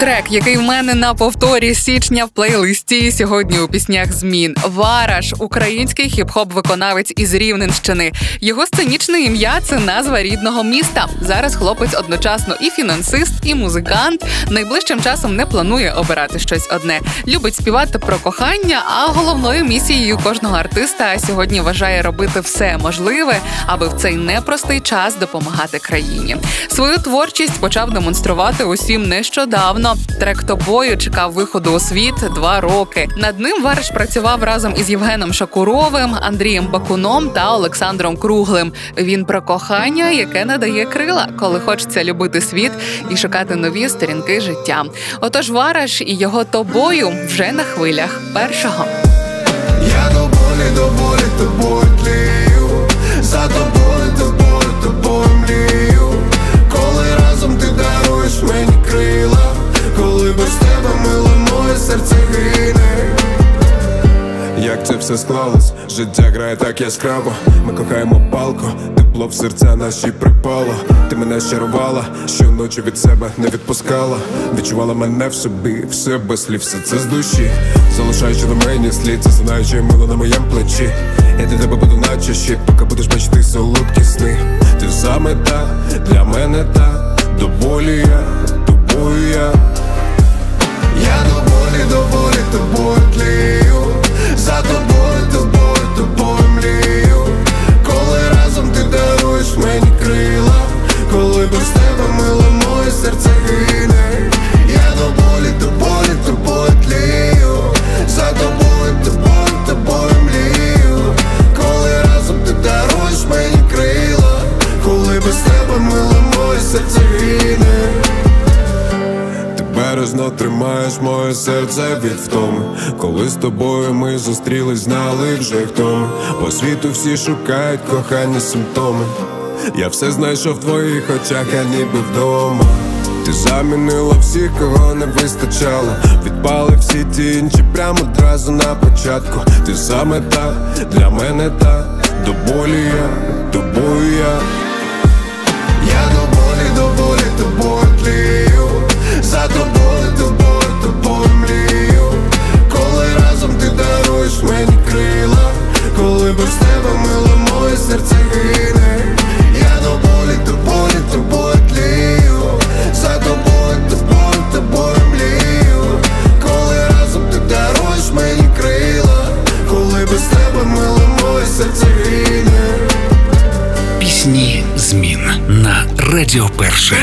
Трек, який в мене на повторі січня в плейлисті сьогодні у піснях змін. Вараш, український хіп-хоп виконавець із Рівненщини. Його сценічне ім'я це назва рідного міста. Зараз хлопець одночасно і фінансист, і музикант. Найближчим часом не планує обирати щось одне. Любить співати про кохання, а головною місією кожного артиста сьогодні вважає робити все можливе, аби в цей непростий час допомагати країні. Свою творчість почав демонструвати усім нещодавно. Трек тобою чекав виходу у світ два роки. Над ним Варш працював разом із Євгеном Шакуровим, Андрієм Бакуном та Олександром Круглим. Він про кохання, яке надає крила, коли хочеться любити світ і шукати нові сторінки життя. Отож, Вараш і його тобою вже на хвилях першого. Я до болі, до болі тобою тлію За тобою, тобою, тобою мрію все склалось, життя грає так яскраво. Ми кохаємо палко, тепло в серця наші припало. Ти мене щарувала, щоночі від себе не відпускала. Відчувала мене в собі, все без слів, все це з душі. Залишаючи на мені слід, це знаючи мило на моєму плечі. Я для тебе буду наче щит, поки будеш бачити солодкі сни. Ти саме та, для мене та, до болі я, без тебе мило моє серце гине ти бережно тримаєш моє серце від втоми. Коли з тобою ми зустрілись, знали вже хто. По світу всі шукають кохання симптоми. Я все знайшов в твоїх очах, а ніби вдома. Ти замінила всіх, кого не вистачало. Відпали всі ті інші прямо одразу на початку. Ти саме та, для мене та. До болі я, тобою я я тлію За тобою, тобою, тобою мрію. Коли разом ти даруєш мені крила Коли без тебе мило моє серце гине. Я до болі, до болі, тобою тлію. За тобою, тобою, тобою мрію. Коли разом ти даруєш мені крила Коли без тебе мило моє серце гине. Пісні змін на Радіо Перше.